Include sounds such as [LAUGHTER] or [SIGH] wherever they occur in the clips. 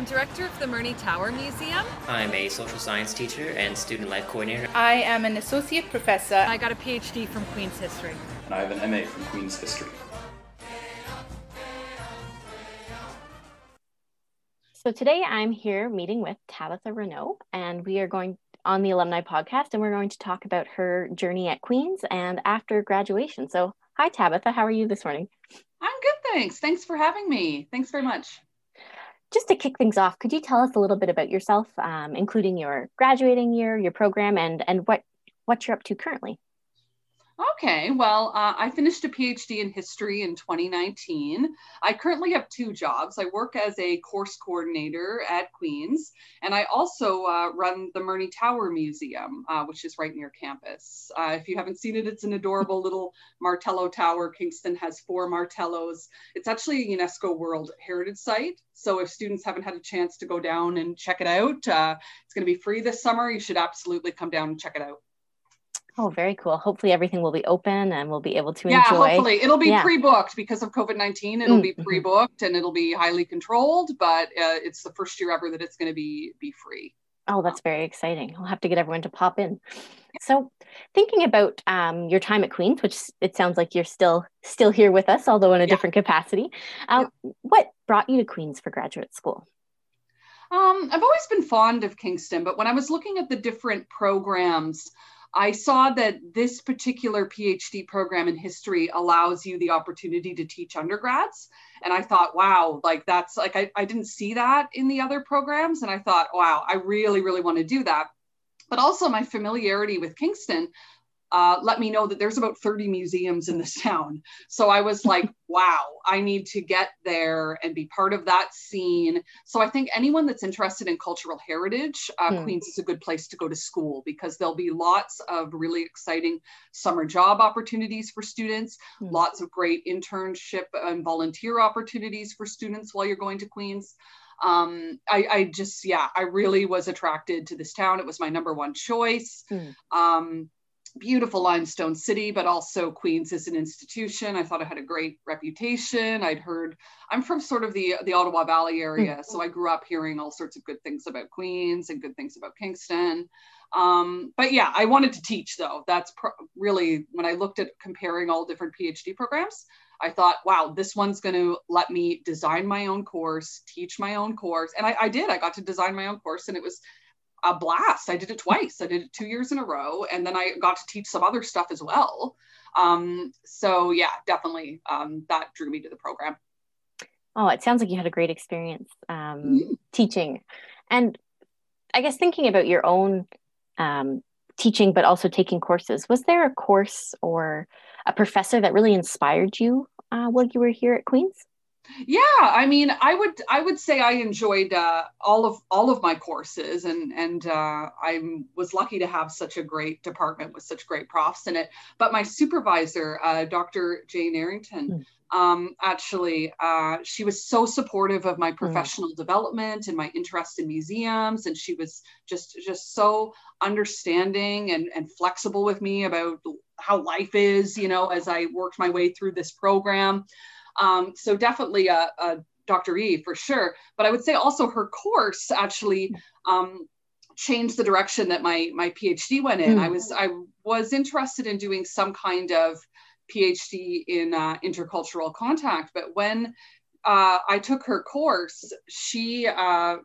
I'm director of the Murney Tower Museum. I'm a social science teacher and student life coordinator. I am an associate professor. I got a PhD from Queen's History. And I have an MA from Queen's History. So today I'm here meeting with Tabitha Renaud, and we are going on the alumni podcast, and we're going to talk about her journey at Queen's and after graduation. So, hi Tabitha, how are you this morning? I'm good, thanks. Thanks for having me. Thanks very much. Just to kick things off, could you tell us a little bit about yourself, um, including your graduating year, your program, and and what what you're up to currently? Okay, well, uh, I finished a PhD in history in 2019. I currently have two jobs. I work as a course coordinator at Queen's, and I also uh, run the Murney Tower Museum, uh, which is right near campus. Uh, if you haven't seen it, it's an adorable [LAUGHS] little Martello Tower. Kingston has four Martellos. It's actually a UNESCO World Heritage Site. So if students haven't had a chance to go down and check it out, uh, it's going to be free this summer. You should absolutely come down and check it out. Oh, very cool. Hopefully everything will be open and we'll be able to yeah, enjoy. Yeah, hopefully. It'll be yeah. pre-booked because of COVID-19. It'll mm-hmm. be pre-booked and it'll be highly controlled, but uh, it's the first year ever that it's going to be be free. Oh, that's very exciting. I'll have to get everyone to pop in. So, thinking about um, your time at Queen's, which it sounds like you're still still here with us, although in a yeah. different capacity. Uh, yeah. What brought you to Queen's for graduate school? Um, I've always been fond of Kingston, but when I was looking at the different programs, I saw that this particular PhD program in history allows you the opportunity to teach undergrads. And I thought, wow, like that's like, I, I didn't see that in the other programs. And I thought, wow, I really, really want to do that. But also my familiarity with Kingston uh, let me know that there's about 30 museums in this [LAUGHS] town. So I was like, [LAUGHS] wow, I need to get there and be part of that scene. So I think anyone that's interested in cultural heritage, uh, mm. Queens is a good place to go to school because there'll be lots of really exciting summer job opportunities for students, mm. lots of great internship and volunteer opportunities for students while you're going to Queens. Um, I, I, just, yeah, I really was attracted to this town. It was my number one choice. Mm. Um, beautiful limestone city, but also Queens is an institution. I thought it had a great reputation. I'd heard I'm from sort of the the Ottawa Valley area, mm-hmm. so I grew up hearing all sorts of good things about Queens and good things about Kingston. Um, but yeah, I wanted to teach though. That's pro- really when I looked at comparing all different PhD programs. I thought, wow, this one's going to let me design my own course, teach my own course. And I, I did. I got to design my own course, and it was a blast. I did it twice. I did it two years in a row, and then I got to teach some other stuff as well. Um, so yeah, definitely um, that drew me to the program. Oh, it sounds like you had a great experience um, mm-hmm. teaching, and I guess thinking about your own um, teaching, but also taking courses. Was there a course or a professor that really inspired you uh, while you were here at Queens? Yeah i mean i would i would say i enjoyed uh, all of all of my courses and and uh, i was lucky to have such a great department with such great profs in it but my supervisor uh, dr jane Errington mm. um, actually uh, she was so supportive of my hmm. professional mm. development and my interest in museums and she was just just so understanding and, and flexible with me about how life is you know as i worked my way through this program um, so definitely a, a, Dr. E for sure. But I would say also her course actually um, changed the direction that my my PhD went in. Mm. I was I was interested in doing some kind of PhD in uh, intercultural contact, but when uh, I took her course, she uh,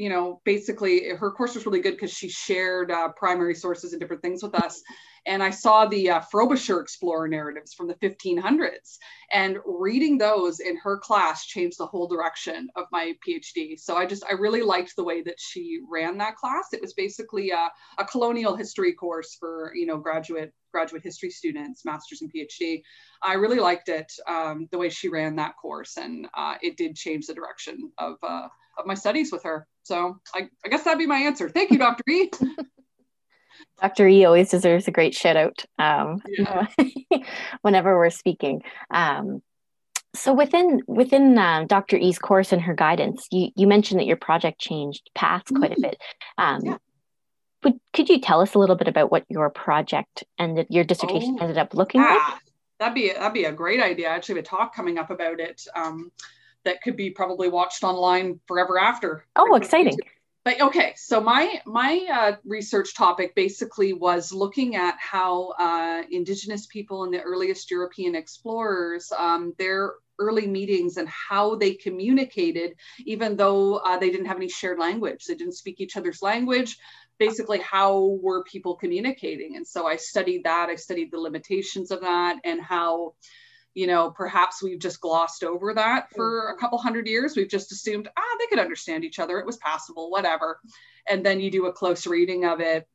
you know, basically her course was really good because she shared uh, primary sources and different things with us. And I saw the uh, Frobisher explorer narratives from the 1500s, and reading those in her class changed the whole direction of my PhD. So I just I really liked the way that she ran that class. It was basically a, a colonial history course for you know graduate graduate history students, masters and PhD. I really liked it um, the way she ran that course, and uh, it did change the direction of uh, of my studies with her. So I, I guess that'd be my answer. Thank you, Dr. E. [LAUGHS] Dr. E always deserves a great shout out um, yeah. [LAUGHS] whenever we're speaking. Um, so within within uh, Dr. E's course and her guidance, you, you mentioned that your project changed paths quite mm-hmm. a bit. Um, yeah. Would, could you tell us a little bit about what your project and your dissertation oh, ended up looking yeah. like? That'd be that'd be a great idea. I actually have a talk coming up about it. Um, that could be probably watched online forever after. Oh, exciting. But okay, so my my uh, research topic basically was looking at how uh, Indigenous people and the earliest European explorers, um, their early meetings and how they communicated, even though uh, they didn't have any shared language. They didn't speak each other's language. Basically, how were people communicating? And so I studied that. I studied the limitations of that and how you know perhaps we've just glossed over that for a couple hundred years we've just assumed ah they could understand each other it was passable whatever and then you do a close reading of it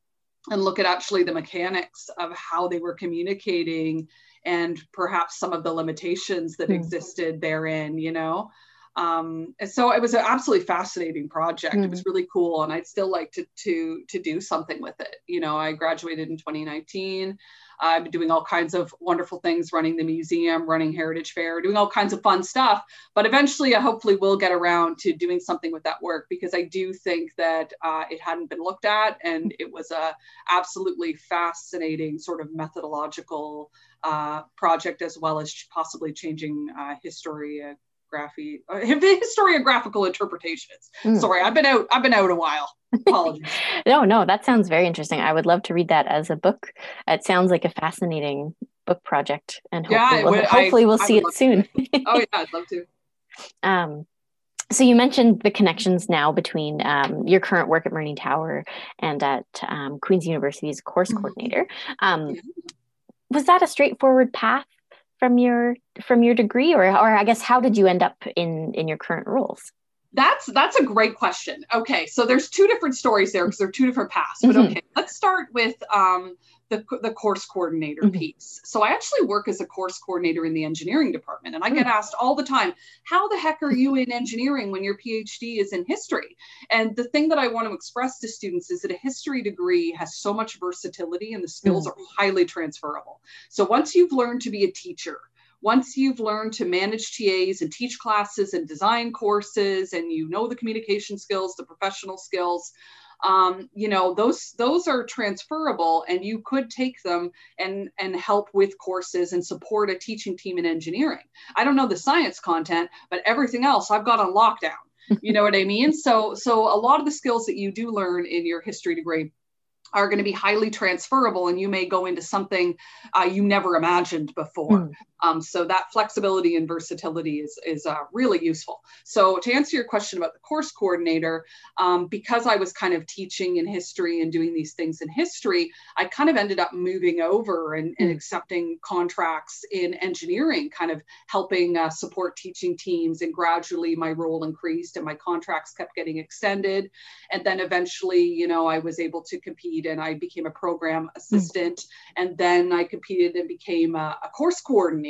and look at actually the mechanics of how they were communicating and perhaps some of the limitations that mm. existed therein, you know. Um, and so it was an absolutely fascinating project. Mm. It was hmm. really cool, and I'd still like to to to do something with it. You know, I graduated in 2019. I've been doing all kinds of wonderful things, running the museum, running Heritage Fair, doing all kinds of fun stuff. But eventually, I hopefully will get around to doing something with that work because I do think that uh, it hadn't been looked at, and it was a absolutely fascinating sort of methodological uh, project, as well as possibly changing uh, history historiography, uh, [LAUGHS] historiographical interpretations. Mm. Sorry, I've been out. I've been out a while. Apologies. [LAUGHS] no, no, that sounds very interesting. I would love to read that as a book. It sounds like a fascinating book project, and hopefully, yeah, we'll, would, hopefully I, we'll I see it soon. oh [LAUGHS] yeah, I'd love to. Um, so you mentioned the connections now between um, your current work at Murney Tower and at um, Queen's University's course mm-hmm. coordinator. Um. Was that a straightforward path from your from your degree or or I guess how did you end up in in your current roles? That's that's a great question. Okay, so there's two different stories there because they're two different paths. But mm-hmm. okay, let's start with um, the, the course coordinator mm-hmm. piece. So I actually work as a course coordinator in the engineering department, and I get mm. asked all the time, "How the heck are you in engineering when your PhD is in history?" And the thing that I want to express to students is that a history degree has so much versatility, and the skills mm-hmm. are highly transferable. So once you've learned to be a teacher, once you've learned to manage TAs and teach classes and design courses, and you know the communication skills, the professional skills, um, you know those those are transferable and you could take them and and help with courses and support a teaching team in engineering i don't know the science content but everything else i've got on lockdown you know what i mean so so a lot of the skills that you do learn in your history degree are going to be highly transferable and you may go into something uh, you never imagined before. Mm. Um, so that flexibility and versatility is, is uh, really useful. So to answer your question about the course coordinator, um, because I was kind of teaching in history and doing these things in history, I kind of ended up moving over and, and hmm. accepting contracts in engineering, kind of helping uh, support teaching teams. And gradually my role increased and my contracts kept getting extended. And then eventually, you know, I was able to compete and I became a program hmm. assistant. Mm. And then I competed and became a, a course coordinator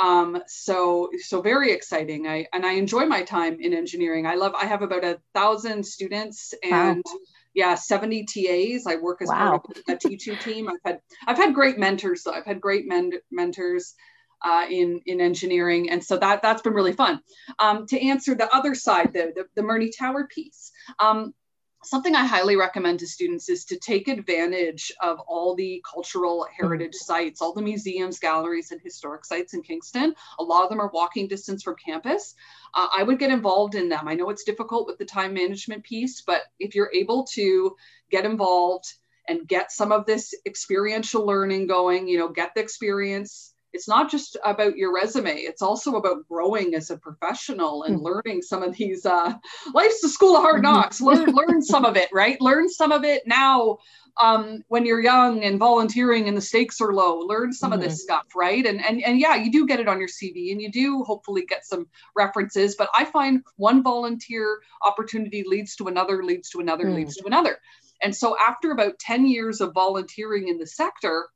um, so so very exciting. I and I enjoy my time in engineering. I love. I have about a thousand students and. Wow. Yeah, 70 TAs. I work as wow. part of a teaching team. I've had I've had great mentors though. I've had great men- mentors uh, in in engineering, and so that that's been really fun. Um, to answer the other side, the the, the Murney Tower piece. Um, something I highly recommend to students is to take advantage of all the cultural heritage mm-hmm. sites, all the museums, galleries, and historic sites in Kingston. A lot of them are walking distance from campus. Uh, I would get involved in them. I know it's difficult with the time management piece, but if you're able to get involved and get some of this experiential learning going, you know, get the experience it's not just about your resume it's also about growing as a professional and mm-hmm. learning some of these uh, life's the school of hard mm-hmm. knocks learn learn some of it right learn some of it now um, when you're young and volunteering and the stakes are low learn some mm-hmm. of this mm-hmm. stuff right and, and and yeah you do get it on your cv and you do hopefully get some references but i find one volunteer opportunity leads to another leads to another mm. leads to another and so after about 10 years of volunteering in the sector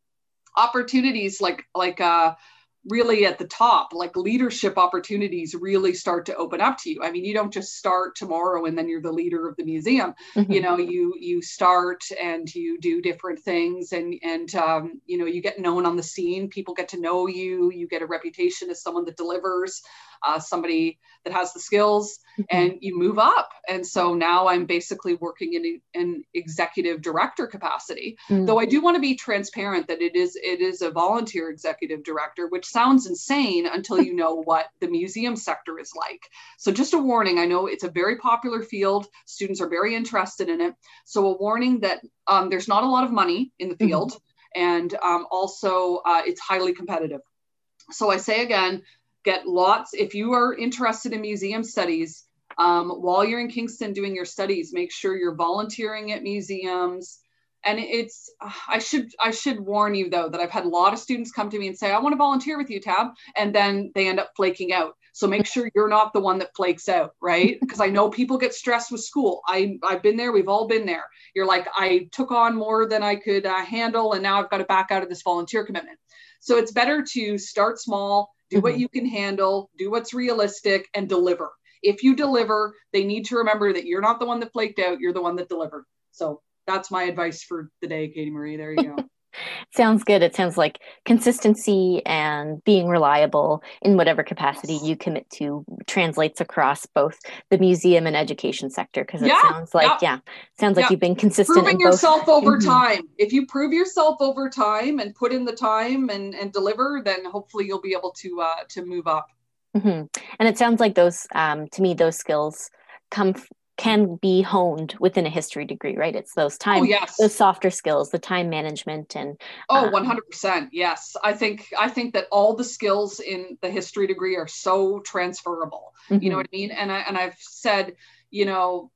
opportunities like like uh really at the top like leadership opportunities really start to open up to you i mean you don't just start tomorrow and then you're the leader of the museum mm-hmm. you know you you start and you do different things and and um, you know you get known on the scene people get to know you you get a reputation as someone that delivers uh, somebody that has the skills mm-hmm. and you move up and so now i'm basically working in an executive director capacity mm-hmm. though i do want to be transparent that it is it is a volunteer executive director which sounds insane until you know what the museum sector is like. So, just a warning I know it's a very popular field, students are very interested in it. So, a warning that um, there's not a lot of money in the field, mm-hmm. and um, also uh, it's highly competitive. So, I say again, get lots, if you are interested in museum studies, um, while you're in Kingston doing your studies, make sure you're volunteering at museums and it's i should i should warn you though that i've had a lot of students come to me and say i want to volunteer with you tab and then they end up flaking out. So make sure you're not the one that flakes out right? [LAUGHS] Because i know people get stressed with school. I i've been there. We've all been there. You're like i took on more than i could uh, handle and now i've got to back out of this volunteer commitment. So it's better to start small do what mm-hmm. you can handle do what's realistic and deliver. If you deliver they need to remember that you're not the one that flaked out. You're the one that delivered. So that's my advice for the day, Katie Marie. There you go. [LAUGHS] sounds good. It sounds like consistency and being reliable in whatever capacity you commit to translates across both the museum and education sector. Because it yeah, sounds like, yeah, yeah sounds like you've been consistent. Proving yourself over mm-hmm. time. If you prove yourself over time and put in the time and, and deliver, then hopefully you'll be able to uh, to move up. Mm-hmm. And it sounds like those, um, to me, those skills come can be honed within a history degree right it's those time oh, yes. those softer skills the time management and oh um, 100% yes i think i think that all the skills in the history degree are so transferable mm-hmm. you know mm-hmm. what i mean and i and i've said you know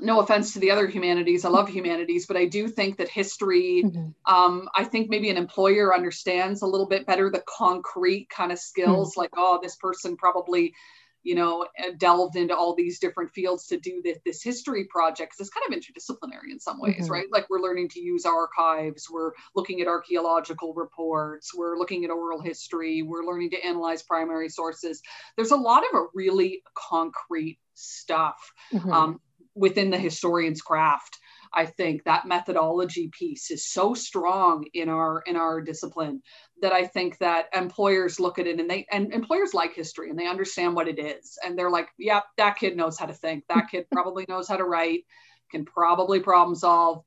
no offense to the other humanities i love humanities but i do think that history mm-hmm. um, i think maybe an employer understands a little bit better the concrete kind of skills mm-hmm. like oh this person probably you know, delved into all these different fields to do this, this history project. It's kind of interdisciplinary in some ways, mm-hmm. right? Like we're learning to use archives, we're looking at archaeological reports, we're looking at oral history, we're learning to analyze primary sources. There's a lot of a really concrete stuff mm-hmm. um, within the historian's craft. I think that methodology piece is so strong in our in our discipline that I think that employers look at it and they and employers like history and they understand what it is and they're like, yeah, that kid knows how to think. That kid probably knows how to write, can probably problem solve.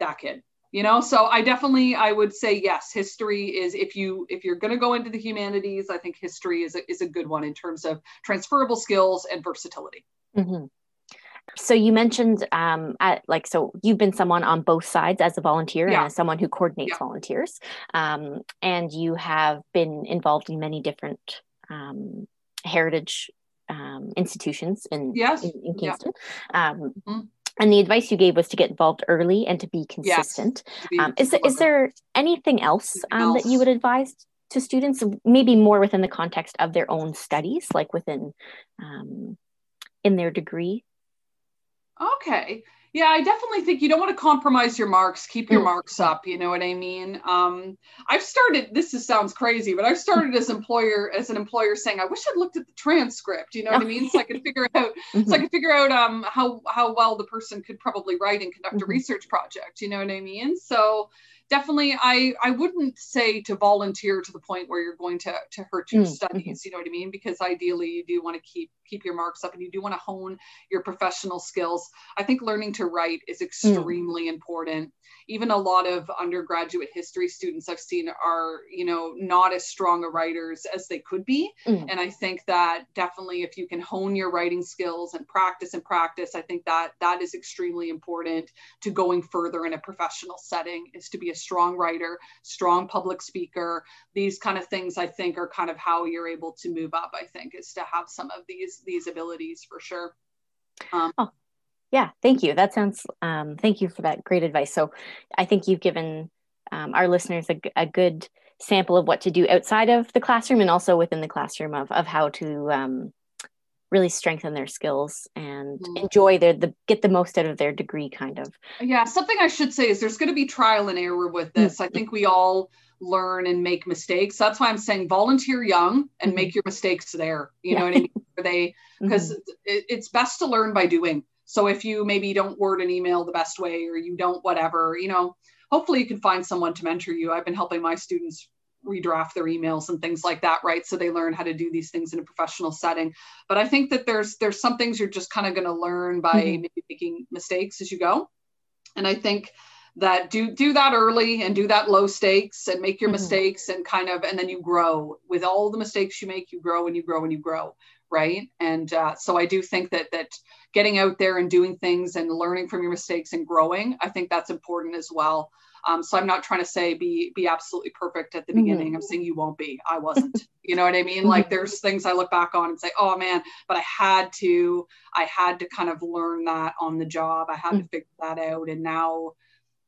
That kid, you know. So I definitely I would say yes, history is if you if you're going to go into the humanities, I think history is a, is a good one in terms of transferable skills and versatility. Mm-hmm. So you mentioned um, at, like so you've been someone on both sides as a volunteer yeah. and as someone who coordinates yeah. volunteers, um, and you have been involved in many different um, heritage um, institutions in yes. in, in Kingston. Yeah. Um, mm-hmm. And the advice you gave was to get involved early and to be consistent. Yes, to be is, is there anything else, else that you would advise to students, maybe more within the context of their own studies, like within in their degree? Okay. Yeah, I definitely think you don't want to compromise your marks. Keep your mm. marks up. You know what I mean? Um, I've started. This is, sounds crazy, but I've started as employer as an employer saying, "I wish I'd looked at the transcript." You know what I mean? So I could figure out. Mm-hmm. So I could figure out um, how how well the person could probably write and conduct mm-hmm. a research project. You know what I mean? So definitely i i wouldn't say to volunteer to the point where you're going to to hurt your mm, mm-hmm. studies you know what i mean because ideally you do want to keep keep your marks up and you do want to hone your professional skills i think learning to write is mm. extremely mm. important even a lot of undergraduate history students I've seen are, you know, not as strong a writers as they could be. Mm. And I think that definitely if you can hone your writing skills and practice and practice, I think that that is extremely important to going further in a professional setting is to be a strong writer, strong public speaker. These kind of things I think are kind of how you're able to move up, I think, is to have some of these these abilities for sure. Um, oh, yeah, thank you. That sounds, um, thank you for that great advice. So I think you've given um, our listeners a, a, good sample of what to do outside of the classroom and also within the classroom of, of how to um, really strengthen their skills and mm-hmm. enjoy their, the, get the most out of their degree kind of. Yeah, something I should say is there's going to be trial and error with this. Mm-hmm. I think we all learn and make mistakes. That's why I'm saying volunteer young and mm-hmm. make your mistakes there. You yeah. know what I mean? [LAUGHS] they, because mm-hmm. it, it's best to learn by doing. So if you maybe don't word an email the best way or you don't whatever, you know, hopefully you can find someone to mentor you. I've been helping my students redraft their emails and things like that right so they learn how to do these things in a professional setting but i think that there's there's some things you're just kind of going to learn by mm-hmm. maybe making mistakes as you go and i think that do do that early and do that low stakes and make your Mhm. mistakes and kind of and then you grow. With all the mistakes you make you grow and you grow and you grow right? And uh, so i do think that that getting out there and doing things and learning from your mistakes and growing i think that's important as well. Um, so i'm not trying to say be be absolutely perfect at the Mhm. beginning. I'm saying you won't be. I wasn't. [LAUGHS] You know what i mean? Like there's things i look back on and say oh man but i had to i had to kind of learn that on the job. I had to figure that out. And now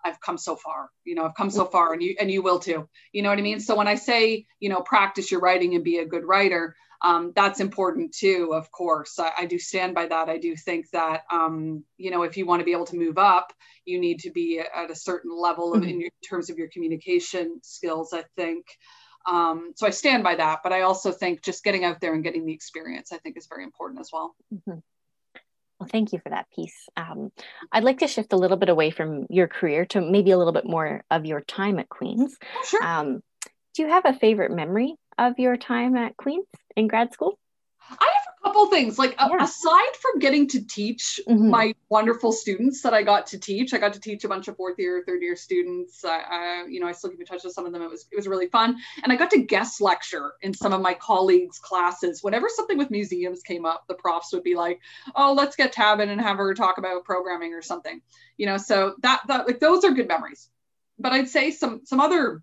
I've come so far, you know, I've come so far and you, and you will too, you know what I mean? So when I say, you know, practice your writing and be a good writer, um, that's important too, of course. I, I do stand by that. I do think that, um, you know, if you want to be able to move up, you need to be at a certain level of, in, your, in terms of your communication skills, I think. Um, so I stand by that, but I also think just getting out there and getting the experience, I think is very important as well. Mhm. Thank you for that piece. Um, I'd like to shift a little bit away from your career to maybe a little bit more of your time at Queen's. Oh, sure. Um, do you have a favorite memory of your time at Queen's in grad school? I couple things. Like Yeah. aside from getting to teach Mhm. my wonderful students that I got to teach, I got to teach a bunch of fourth year, third year students. I, I, you know, I still keep in touch with some of them. It was it was really fun, and I got to guest lecture in some of my colleagues' classes. Whenever something with museums came up, the profs would be like, "Oh, let's get Tabin and have her talk about programming or something." You know, so that that like those are good memories. But I'd say some some other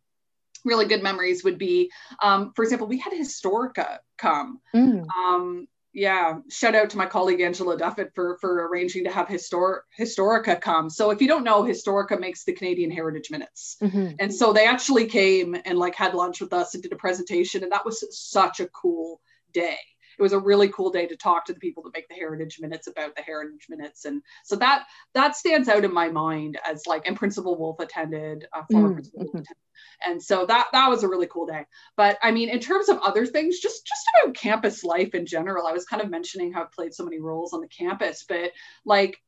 really good memories would be, um, for example, we had Historica come Mm, um, yeah, shout out to my colleague Angela Duffett for for arranging to have Histor- Historica come. So if you don't know, Historica makes the Canadian Heritage Minutes. mhm. And so they actually came and like had lunch with us and did a presentation, and that was such a cool day. It was a really cool day to talk to the people that make the Heritage Minutes about the Heritage Minutes, and so that that stands out in my mind as like. And Principal Woolf attended, uh, former Mm, Principal Woolf attended, and so that that was a really cool day. But I mean, in terms of other things, just just about campus life in general, I was kind of mentioning how I've played so many roles on the campus, but like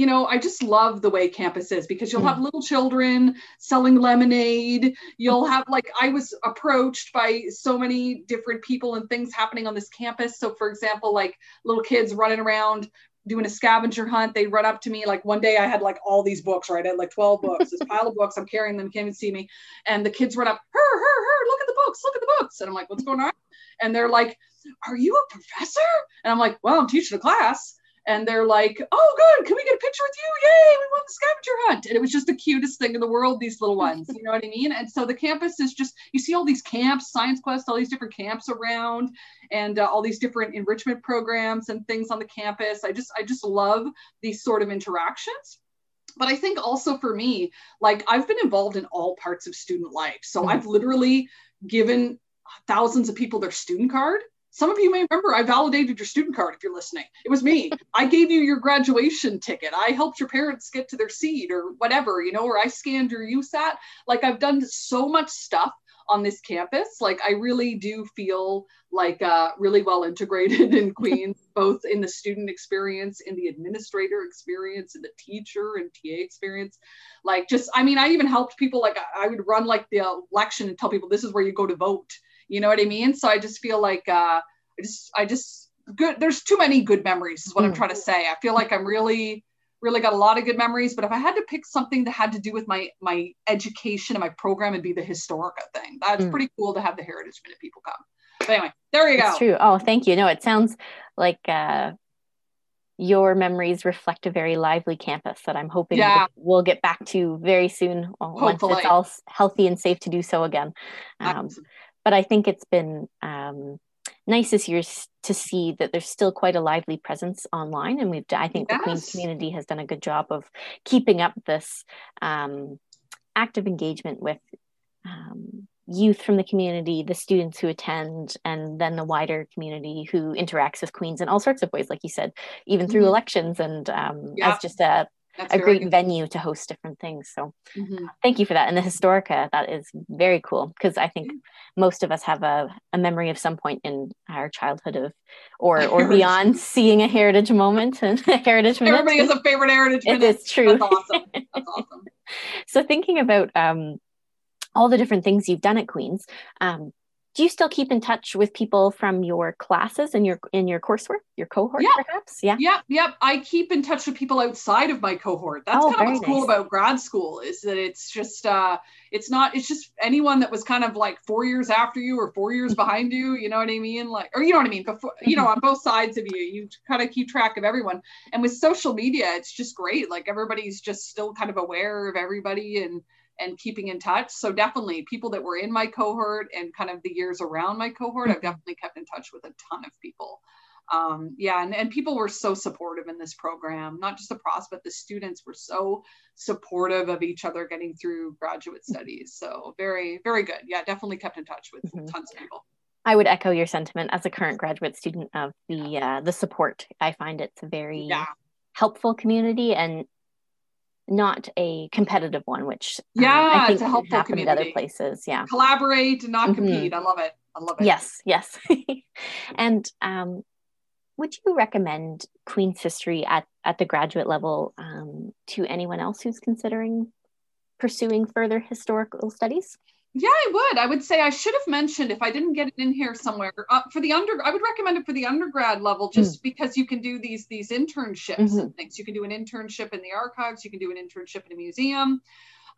you know, I just love the way campus is because you'll Mm. have little children selling lemonade. [LAUGHS] You'll have like I was approached by so many different people and things happening on this campus. So for example, like little kids running around doing a scavenger hunt, they run up to me. Like one day I had like all these books, right? I had like 12 books, this pile of books. I'm carrying them, can't even see me. And the kids run up, her, her, her, look at the books, look at the books. And I'm like, what's going on? And they're like, are you a professor? And I'm like, well, I'm teaching a class. And they're like, oh, good. Can we get a picture with you? Yay, we won the scavenger hunt. And it was just the cutest thing in the world, these little ones. You know what I mean? And so the campus is just, you see all these camps, Science Quest, all these different camps around and uh, all these different enrichment programs and things on the campus. I just, I just love these sort of interactions. But I think also for me, like I've been involved in all parts of student life. So Mhm. I've literally given thousands of people their student card. Some of you may remember I validated your student card if you're listening. It was me. I gave you your graduation ticket. I helped your parents get to their seat or whatever, you know, or I scanned your USAT. Like I've done so much stuff on this campus. Like I really do feel like uh, really well integrated [LAUGHS] in Queens, both in the student experience, in the administrator experience, in the teacher and TA experience. Like just, I mean, I even helped people. Like I would run like the election and tell people this is where you go to vote. You know what I mean? So I just feel like uh, I just, I just good. There's too many good memories, is what I'm Mm. trying to say. I feel like I'm really really got a lot of good memories but if i had to pick something that had to do with my my education and my program it'd be the historica thing that's Mm. pretty cool to have the heritage minute people come but anyway there you go true. Oh, thank you. No, it sounds like uh, your memories reflect a very lively campus that I'm hoping Yeah. we'll, get back to very soon uh, once it's all healthy and safe to do so again. Um, but I think it's been um, nice this year to see that there's still quite a lively presence online, and we've. I think the Queen's community has done a good job of keeping up this um, active engagement with um, youth from the community, the students who attend, and then the wider community who interacts with Queens in all sorts of ways, like you said, even through Mhm. elections and um, Yeah. as just a, That's a great good. venue to host different things. So Mhm. thank you for that. And the Historica, that is very cool because I think most of us have a, a memory of some point in our childhood of or [LAUGHS] or beyond seeing a heritage moment and [LAUGHS] a heritage minute. [LAUGHS] everybody has a favorite heritage It minute is true. that's awesome that's awesome so thinking about um, all the different things you've done at Queens, um, do you still keep in touch with people from your classes and your in your coursework, your cohort, yeah. perhaps? Yeah. Yep, yep. I keep in touch with people outside of my cohort. That's Oh, kind of what's cool about grad school is that it's just uh it's not it's just anyone that was kind of like four years after you or four years behind you, you know what I mean? Like or you know what I mean? Before you know, on both sides of you, you kind of keep track of everyone. And with social media, it's just great. Like everybody's just still kind of aware of everybody and and keeping in touch. So definitely people that were in my cohort and kind of the years around my cohort, I've definitely kept in touch with a ton of people. Um, yeah, and, and people were so supportive in this program, not just the pros, but the students were so supportive of each other getting through graduate studies. So very, very good. Yeah, definitely kept in touch with Mhm. tons of people. I would echo your sentiment as a current graduate student of the uh, the support. I find it's a very Yeah. helpful community and not a competitive one, which um, Yeah, I think it's a helpful happen at other community. places. Yeah. Collaborate and not Mhm. compete. I love it. I love it. Yes, yes. [LAUGHS] and um, would you recommend Queen's history at, at the graduate level um, to anyone else who's considering pursuing further historical studies? Yeah, I would. I would say I should have mentioned if I didn't get it in here somewhere uh, for the under. I would recommend it for the undergrad level, just because you can do these these internships and things. You can do an internship in the archives. You can do an internship in a museum.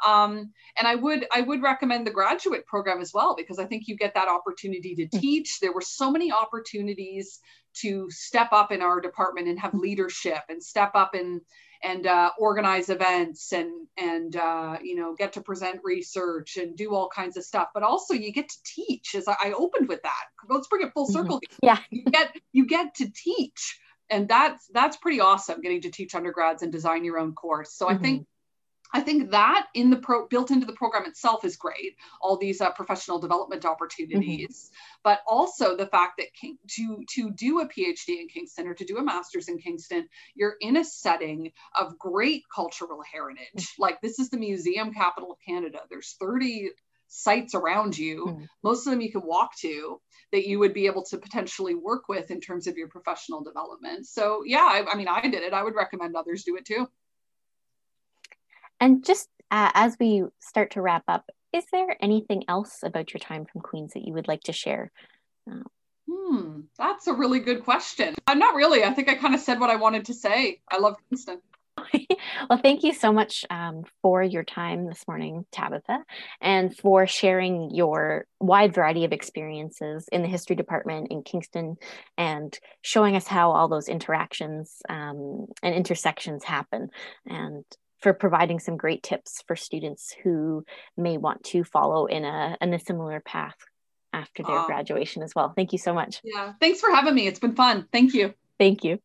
Um, and I would I would recommend the graduate program as well because I think you get that opportunity to teach. There were so many opportunities to step up in our department and have leadership and step up and and uh, organize events and and uh, you know get to present research and do all kinds of stuff. But also you get to teach. As I, I opened with that. Let's bring it full Mhm. circle. Yeah. you get you get to teach, and that's that's pretty awesome. Getting to teach undergrads and design your own course. So I think I think that in the pro built into the program itself is great. All these uh, professional development opportunities, but also the fact that King, to to do a PhD in Kingston or to do a master's in Kingston, you're in a setting of great cultural heritage. Like this is the museum capital of Canada. There's 30 sites around you. Mhm. Most of them you can walk to that you would be able to potentially work with in terms of your professional development. So yeah, I, I mean, I did it. I would recommend others do it too. And just uh, as we start to wrap up, is there anything else about your time from Queens that you would like to share? Hmm, that's a really good question. I'm not really. I think I kind of said what I wanted to say. I love Kingston. [LAUGHS] well, thank you so much um, for your time this morning, Tabitha, and for sharing your wide variety of experiences in the history department in Kingston and showing us how all those interactions um, and intersections happen. And for providing some great tips for students who may want to follow in a, in a similar path after their graduation as well. Thank you so much. Yeah. Thanks for having me. It's been fun. Thank you. Thank you.